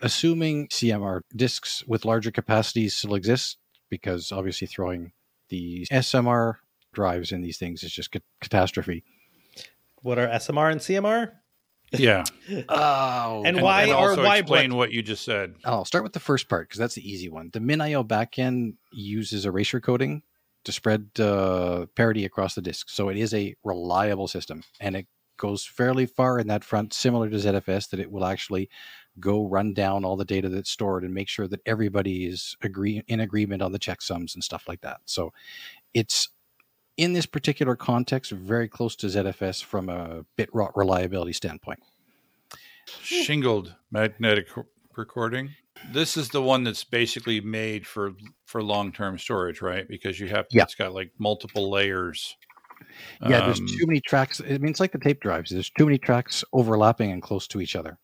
Speaker 3: assuming CMR disks with larger capacities still exist, because obviously throwing the SMR drives in these things is just ca- catastrophe.
Speaker 2: What are SMR and CMR?
Speaker 1: Yeah. [LAUGHS]
Speaker 2: oh, and, and why
Speaker 1: and
Speaker 2: or why
Speaker 1: explain what you just said?
Speaker 3: I'll start with the first part because that's the easy one. The MinIO backend uses erasure coding to spread uh, parity across the disk, so it is a reliable system, and it goes fairly far in that front, similar to ZFS, that it will actually go run down all the data that's stored and make sure that everybody is agree in agreement on the checksums and stuff like that. So it's in this particular context very close to ZFS from a bit rot reliability standpoint.
Speaker 1: Shingled magnetic recording. This is the one that's basically made for for long term storage, right? Because you have yeah. it's got like multiple layers.
Speaker 3: Yeah, um, there's too many tracks. I mean, it's like the tape drives. There's too many tracks overlapping and close to each other.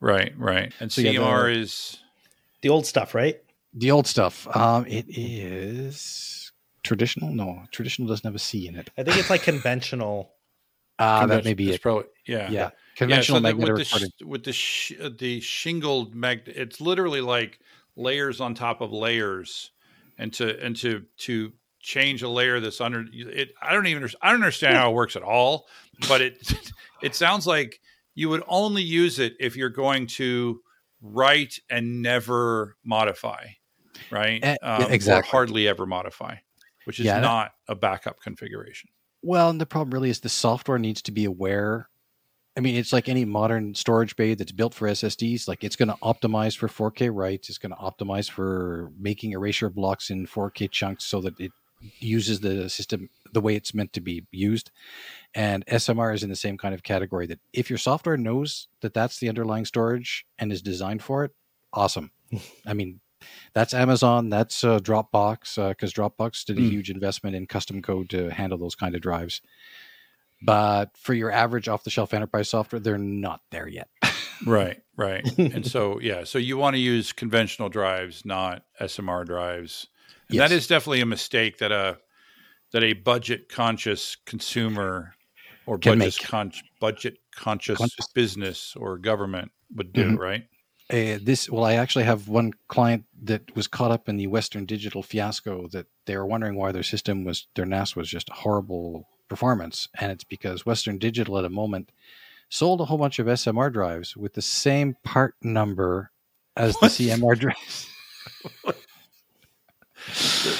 Speaker 1: Right, right. And so CMR the, is
Speaker 2: the old stuff, right?
Speaker 3: The old stuff. Um, it is traditional. No, traditional doesn't have a C in it.
Speaker 2: I think it's like conventional. [LAUGHS]
Speaker 3: Ah, uh, that may be it.
Speaker 1: Probably, yeah,
Speaker 3: yeah. Conventional yeah, so magnetic
Speaker 1: with recording. The, with the sh- the shingled mag, it's literally like layers on top of layers, and to and to to change a layer that's under it. I don't even I don't understand how it works at all, but it [LAUGHS] it sounds like you would only use it if you're going to write and never modify, right?
Speaker 3: Uh, um, exactly.
Speaker 1: Or hardly ever modify, which is yeah, not a backup configuration.
Speaker 3: Well, and the problem really is the software needs to be aware. I mean, it's like any modern storage bay that's built for SSDs. Like it's going to optimize for 4K writes. It's going to optimize for making erasure blocks in 4K chunks so that it uses the system the way it's meant to be used. And SMR is in the same kind of category that if your software knows that that's the underlying storage and is designed for it, awesome. [LAUGHS] I mean, that's Amazon, that's uh, Dropbox, because uh, Dropbox did a mm. huge investment in custom code to handle those kind of drives. But for your average off the shelf enterprise software, they're not there yet.
Speaker 1: right, right. and [LAUGHS] so, yeah, so you want to use conventional drives, not SMR drives. And yes. that is definitely a mistake that a that a budget conscious consumer or budget con- budget conscious, conscious, business or government would do, mm-hmm. right?
Speaker 3: Uh, this well, I actually have one client that was caught up in the Western Digital fiasco that they were wondering why their system was their NAS was just horrible performance, and it's because Western Digital at a moment sold a whole bunch of SMR drives with the same part number as what? the CMR drives.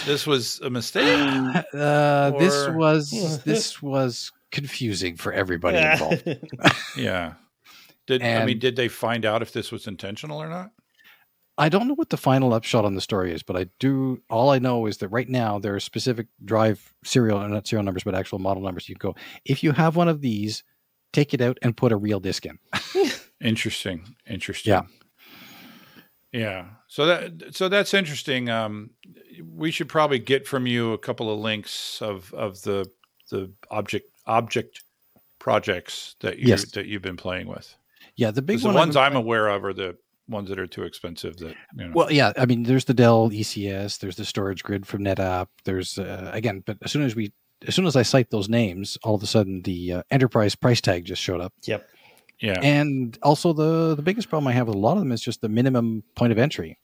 Speaker 1: this was a mistake. [LAUGHS]
Speaker 3: Uh, or... This was [LAUGHS] this was confusing for everybody involved. [LAUGHS]
Speaker 1: yeah. Did and I mean did they find out if this was intentional or not?
Speaker 3: I don't know what the final upshot on the story is, but I do. All I know is that right now there are specific drive serial, not serial numbers, but actual model numbers. You go if you have one of these, take it out and put a real disc in. [LAUGHS]
Speaker 1: Interesting. Interesting.
Speaker 3: Yeah.
Speaker 1: Yeah. So that so that's interesting. Um, we should probably get from you a couple of links of of the the object object projects that you yes. that you've been playing with.
Speaker 3: Yeah, the big
Speaker 1: one the ones I'm, I'm aware of are the ones that are too expensive. That
Speaker 3: you know. well, yeah. I mean, there's the Dell ECS. There's the Storage Grid from NetApp. There's uh, again, but as soon as we as soon as I cite those names, all of a sudden the uh, enterprise price tag just showed up.
Speaker 2: Yep.
Speaker 1: Yeah.
Speaker 3: And also the the biggest problem I have with a lot of them is just the minimum point of entry.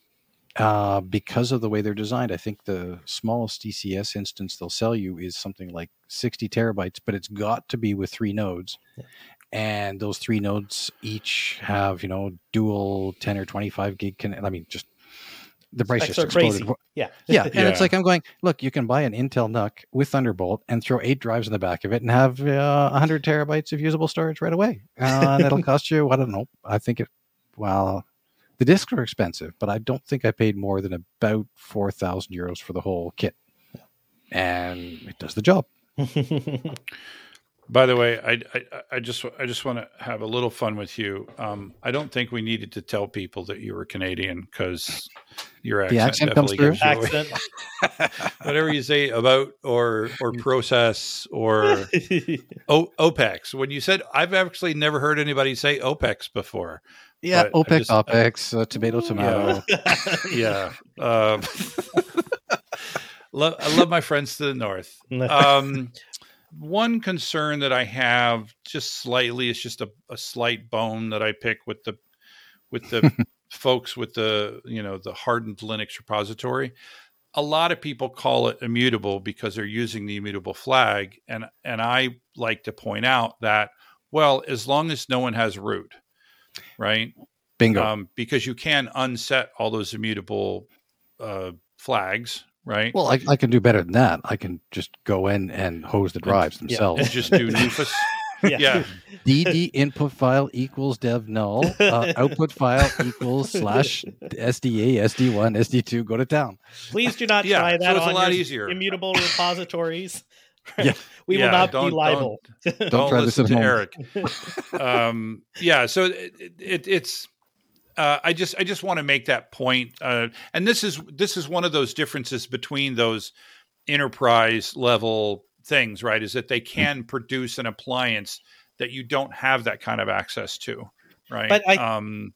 Speaker 3: Uh, because of the way they're designed, I think the smallest ECS instance they'll sell you is something like 60 terabytes, but it's got to be with three nodes. Yeah. And those three nodes each have, you know, dual 10 or 25 gig. Con- I mean, just the price Specs just exploded. Crazy.
Speaker 2: Yeah, [LAUGHS]
Speaker 3: yeah, and yeah. it's like I'm going. Look, you can buy an Intel NUC with Thunderbolt and throw eight drives in the back of it and have uh, 100 terabytes of usable storage right away. Uh, and it'll cost you. I don't know. I think it. Well, the discs are expensive, but I don't think I paid more than about four thousand euros for the whole kit, and it does the job. [LAUGHS]
Speaker 1: By the way, I, I, I just I just want to have a little fun with you. Um, I don't think we needed to tell people that you were Canadian because your accent, accent definitely comes through. Accent. [LAUGHS] Whatever you say about or or process or [LAUGHS] o- OPEX. When you said, I've actually never heard anybody say OPEX before.
Speaker 3: Yeah, OPEX, just, OPEX, uh, tomato, tomato.
Speaker 1: Yeah. [LAUGHS] yeah. Um, love, I love my friends to the north. Um, one concern that I have, just slightly, is just a, a slight bone that I pick with the with the [LAUGHS] folks with the you know the hardened Linux repository. A lot of people call it immutable because they're using the immutable flag, and and I like to point out that well, as long as no one has root, right?
Speaker 3: Bingo. Um,
Speaker 1: because you can unset all those immutable uh, flags, right?
Speaker 3: Well, I, I, can do better than that. I can just go in and hose the drives and, themselves.
Speaker 1: Yeah. And just do [LAUGHS] newfs. [LAUGHS] yeah. yeah.
Speaker 3: DD input file equals dev null. Uh, [LAUGHS] output file equals slash SDA, SD1, SD2. Go to town.
Speaker 2: Please do not yeah, try that. So it's a lot easier. Immutable repositories.
Speaker 3: yeah.
Speaker 2: We yeah, will not be liable.
Speaker 1: Don't, don't, don't try this at home. Erik. um, yeah. So it, it, it's uh, I just I just want to make that point, uh, and this is this is one of those differences between those enterprise level things, right? Is that they hmm. can produce an appliance that you don't have that kind of access to, right?
Speaker 2: But I, um,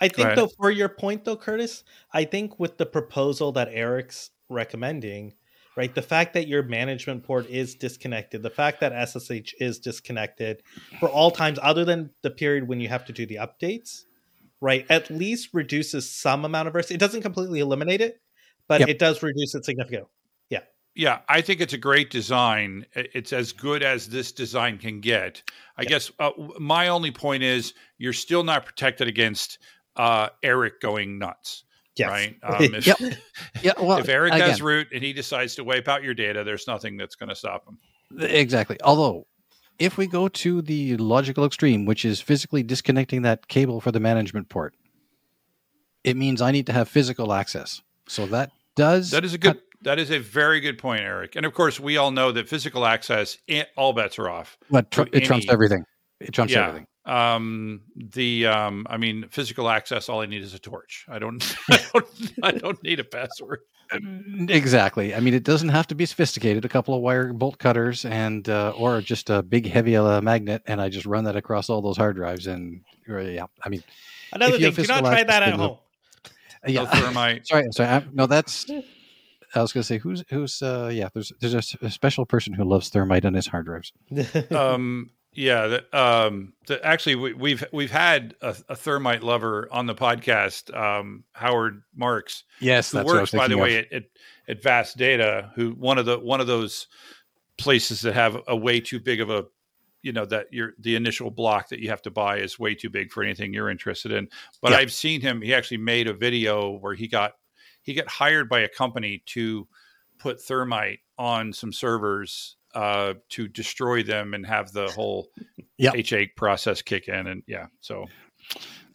Speaker 2: I think though, for your point though, Curtis, I think with the proposal that Erik's recommending, right, the fact that your management port is disconnected, the fact that SSH is disconnected for all times other than the period when you have to do the updates right, at least reduces some amount of risk. It doesn't completely eliminate it, but yep. it does reduce it significantly. Yeah.
Speaker 1: Yeah, I think it's a great design. It's as good as this design can get. I yep. guess uh, my only point is you're still not protected against uh, Erik going nuts. Yes. Right. [LAUGHS] Um, if,
Speaker 3: yep. yeah, [LAUGHS] well,
Speaker 1: if Erik again, has root and he decides to wipe out your data, there's nothing that's going to stop him.
Speaker 3: Exactly. Although if we go to the logical extreme, which is physically disconnecting that cable for the management port, it means I need to have physical access. So that does
Speaker 1: that is a good cut- that is a very good point, Erik. And of course, we all know that physical access, all bets are off.
Speaker 3: But tr- it trumps everything. It trumps yeah. everything.
Speaker 1: Um, the um, I mean, physical access. All I need is a torch. I don't. [LAUGHS] I don't. I don't need a password.
Speaker 3: Exactly. I mean, it doesn't have to be sophisticated. A couple of wire bolt cutters and uh, or just a big heavy uh, magnet, and I just run that across all those hard drives. And yeah, I mean,
Speaker 2: another thing. Do not try that at home.
Speaker 3: Yeah, thermite. [LAUGHS] sorry, sorry. I, no, that's. [LAUGHS] I was going to say who's who's uh yeah. There's there's a, a, special person who loves thermite on his hard drives. [LAUGHS]
Speaker 1: um. Yeah, the, um, the, actually, we, have we've, we've had a, a, thermite lover on the podcast, um, Howard Marks.
Speaker 3: Yes,
Speaker 1: who works by the way at, at, at Vast Data. Who one of the one of those places that have a way too big of a, you know, that your the initial block that you have to buy is way too big for anything you're interested in. But yeah. I've seen him. He actually made a video where he got he got hired by a company to put thermite on some servers uh, to destroy them and have the whole yep. H8 process kick in. And yeah, so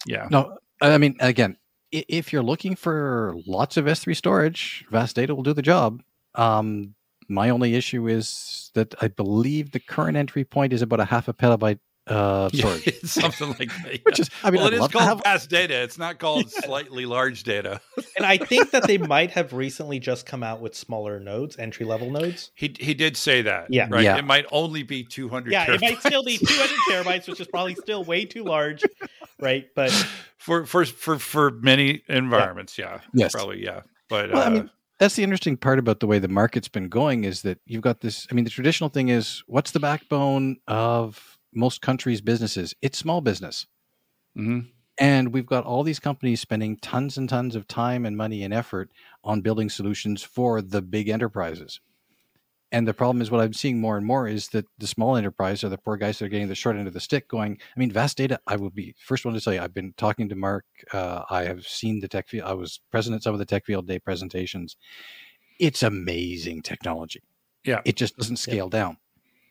Speaker 1: yeah.
Speaker 3: No, I mean, again, if you're looking for lots of S3 storage, Vast Data will do the job. Um, my only issue is that I believe the current entry point is about a half a petabyte uh, storage.
Speaker 1: Yeah, [LAUGHS] something like that. Yeah. Which is, I mean, well, I'd it is called have... fast data. It's not called [LAUGHS] yeah. slightly large data. [LAUGHS]
Speaker 2: and I think that they might have recently just come out with smaller nodes, entry level nodes.
Speaker 1: He he did say that.
Speaker 2: Yeah,
Speaker 1: right.
Speaker 2: Yeah.
Speaker 1: It might only be 200.
Speaker 2: Yeah,
Speaker 1: terabytes.
Speaker 2: it might still be 200 terabytes, which is probably still way too large, right? But
Speaker 1: for for for for many environments, yeah, yes, probably yeah. But well, uh, I mean,
Speaker 3: that's the interesting part about the way the market's been going is that you've got this. I mean, the traditional thing is what's the backbone of most countries' businesses. It's small business. Mm-hmm. And we've got all these companies spending tons and tons of time and money and effort on building solutions for the big enterprises. And the problem is what I'm seeing more and more is that the small enterprise are the poor guys that are getting the short end of the stick going, I mean, vast data, I will be first one to tell you, I've been talking to Mark. Uh, I have seen the tech field. I was present at some of the tech field day presentations. It's amazing technology.
Speaker 1: Yeah.
Speaker 3: It just doesn't scale yeah. down.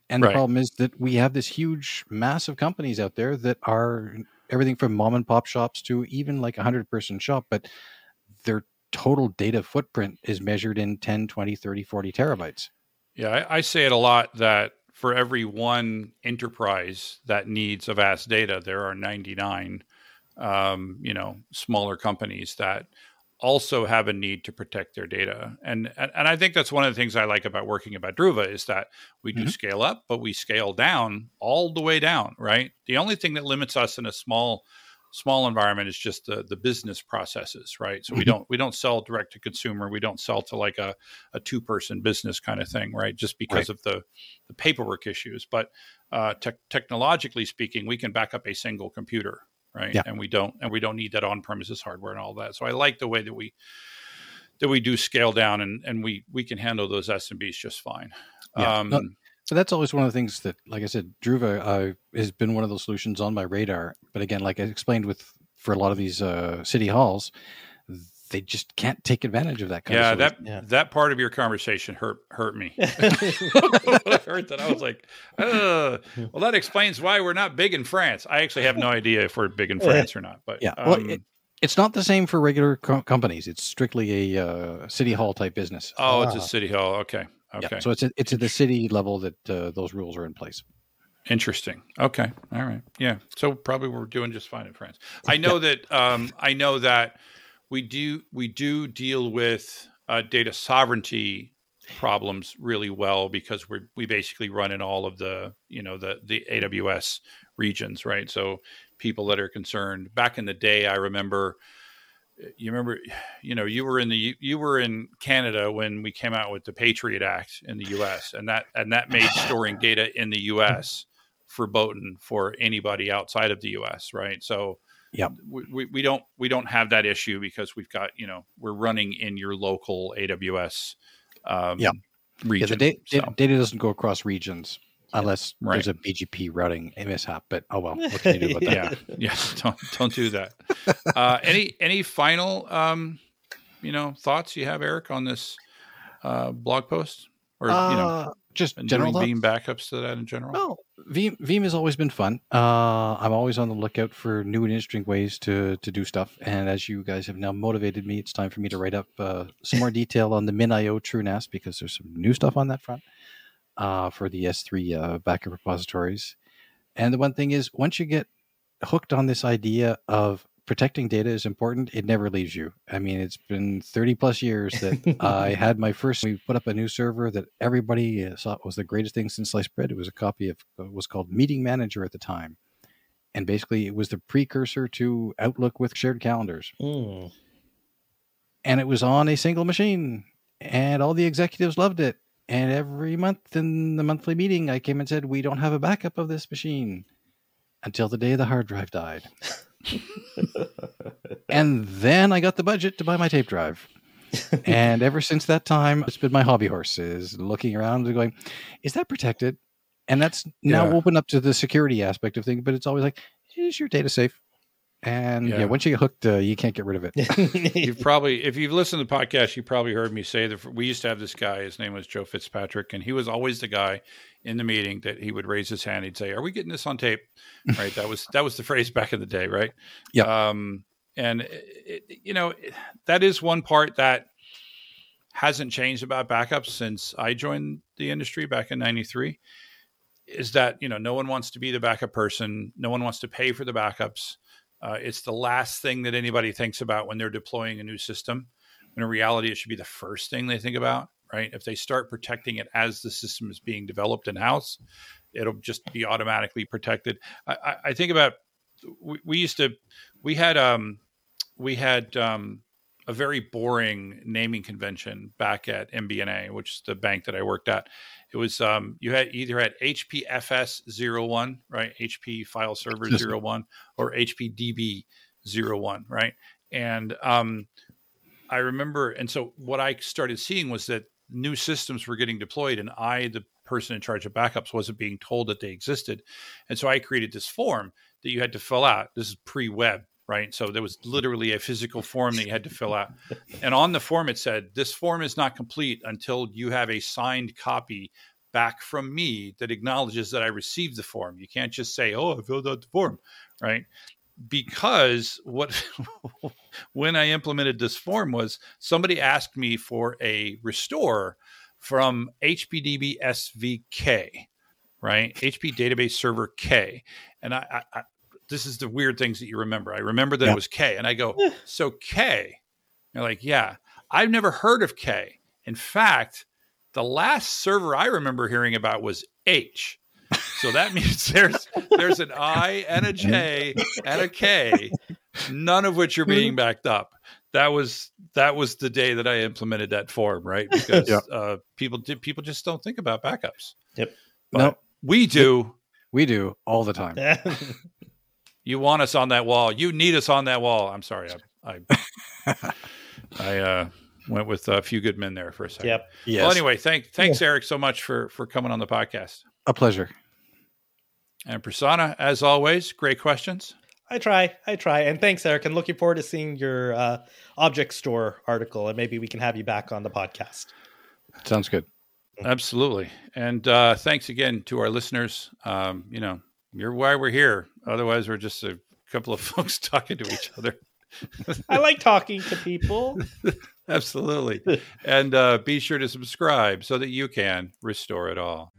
Speaker 3: And right. the problem is that we have this huge mass of companies out there that are everything from mom and pop shops to even like a hundred person shop, but their total data footprint is measured in 10, 20, 30, 40 terabytes.
Speaker 1: Yeah, I, I say it a lot that for every one enterprise that needs a vast data, there are 99, um, you know, smaller companies that also have a need to protect their data. And, and, and I think that's one of the things I like about working about Druva is that we do mm-hmm. scale up, but we scale down all the way down, right? The only thing that limits us in a small small environment is just the the business processes, right? So mm-hmm. we don't we don't sell direct to consumer, we don't sell to like a, a two person business kind of thing, right? Just because right. of the the paperwork issues. But uh, te- technologically speaking, we can back up a single computer, right? Yeah. And we don't and we don't need that on premises hardware and all that. So I like the way that we that we do scale down and and we we can handle those SMBs just fine.
Speaker 3: Yeah. Um, no, so that's always one of the things that, like I said, Druva uh, has been one of those solutions on my radar. But again, like I explained with for a lot of these uh, city halls, they just can't take advantage of that.
Speaker 1: Kind yeah, of that yeah. that part of your conversation hurt hurt me. [LAUGHS] [LAUGHS] hurt that I was like, [LAUGHS] well, that explains why we're not big in France. I actually have no idea if we're big in France or not. But
Speaker 3: yeah, um, well, it, it's not the same for regular co- companies. It's strictly a uh, city hall type business.
Speaker 1: Oh, it's a city hall. Okay, okay.
Speaker 3: Yeah, so it's a, it's at the city level that uh, those rules are in place.
Speaker 1: Interesting. Okay. All right. Yeah. So probably we're doing just fine in France. I know yeah. that. Um, I know that we do we do deal with uh, data sovereignty problems really well because we we basically run in all of the you know the the AWS regions, right? So people that are concerned. Back in the day, I remember. You remember, you know, you were in the you were in Canada when we came out with the Patriot Act in the U.S. and that and that made storing data in the U.S. [LAUGHS] verboten for anybody outside of the U.S. Right? So
Speaker 3: yeah
Speaker 1: we, we don't we don't have that issue because we've got you know we're running in your local aws um
Speaker 3: yeah
Speaker 1: region
Speaker 3: yeah, the da- so. data doesn't go across regions unless right. there's a bgp routing mishap but oh well what can you do [LAUGHS] about
Speaker 1: that? Yeah yeah don't don't do that. Uh any any final um you know thoughts you have erik on this uh blog post? Or uh, you know
Speaker 3: just general
Speaker 1: Veeam backups to that in general.
Speaker 3: Well, Veeam, Veeam has always been fun. Uh, I'm always on the lookout for new and interesting ways to to do stuff. And as you guys have now motivated me, it's time for me to write up uh, some more [LAUGHS] detail on the MinIO TrueNAS because there's some new stuff on that front uh, for the S3 uh, backup repositories. And the one thing is, once you get hooked on this idea of protecting data is important. It never leaves you. I mean, it's been 30 plus years that I [LAUGHS] had my first. We put up a new server that everybody uh, thought was the greatest thing since sliced bread. It was a copy of uh, was called Meeting Manager at the time, and basically it was the precursor to Outlook with shared calendars. Mm. And it was on a single machine, and all the executives loved it. And every month in the monthly meeting, I came and said, "We don't have a backup of this machine." Until the day the hard drive died. [LAUGHS] and then I got the budget to buy my tape drive. [LAUGHS] and ever since that time, it's been my hobby horse is looking around and going, is that protected? And that's now yeah. open up to the security aspect of things, but it's always like, is your data safe? And yeah, yeah once you get hooked, uh, you can't get rid of
Speaker 1: it. [LAUGHS] you've probably, if you've listened to the podcast, you probably heard me say that we used to have this guy. His name was Joe Fitzpatrick, and he was always the guy in the meeting that he would raise his hand. He'd say, "Are we getting this on tape?" [LAUGHS] Right. that was that was the phrase back in the day, right?
Speaker 3: Yeah.
Speaker 1: Um, and it, you know that is one part that hasn't changed about backups since I joined the industry back in '93. Is that you know no one wants to be the backup person, no one wants to pay for the backups. Uh, it's the last thing that anybody thinks about when they're deploying a new system. When in reality, it should be the first thing they think about right? If they start protecting it as the system is being developed in house, it'll just be automatically protected. I, I, think about we, we, used to we had um we had um a very boring naming convention back at MBNA, which is the bank that I worked at. It was um, you had either had HPFS 01, right? HP file server 01 or HPDB 01, right? And um, I remember, and so what I started seeing was that new systems were getting deployed and I, the person in charge of backups, wasn't being told that they existed. And so I created this form that you had to fill out. This is pre web, right? So there was literally a physical form that you had to fill out. And on the form, it said, This form is not complete until you have a signed copy back from me that acknowledges that I received the form. You can't just say, Oh, I filled out the form, right? Because what [LAUGHS] when I implemented this form was somebody asked me for a restore from HPDB SVK, right? HP Database Server K, and I, I, I this is the weird things that you remember. I remember that yeah. it was K, and I go, [LAUGHS] eh. so K. You're like, yeah, I've never heard of K. In fact, the last server I remember hearing about was H. So that [LAUGHS] means there's there's an I and a J and a K, none of which are being backed up. That was that was the day that I implemented that form, right? [LAUGHS] Because yeah. uh, people did people just don't think about backups.
Speaker 2: Yep.
Speaker 1: But no, we do.
Speaker 3: We do all the time. [LAUGHS]
Speaker 1: you want us on that wall. You need us on that wall. I'm sorry. I I, I uh, went with a few good men there for a second.
Speaker 2: Yep.
Speaker 1: Yes. Well, anyway, thank thanks yeah. Erik so much for for coming on the podcast.
Speaker 3: A pleasure.
Speaker 1: And Prasanna, as always, great questions.
Speaker 2: I try, I try, and thanks, Erik. And looking forward to seeing your uh, object store article, and maybe we can have you back on the podcast.
Speaker 3: Sounds good.
Speaker 1: Absolutely, and uh, thanks again to our listeners. Um, you know, you're why we're here. Otherwise, we're just a couple of [LAUGHS] folks talking to each other. [LAUGHS]
Speaker 2: I like talking to people. [LAUGHS]
Speaker 1: Absolutely, and uh, be sure to subscribe so that you can restore it all.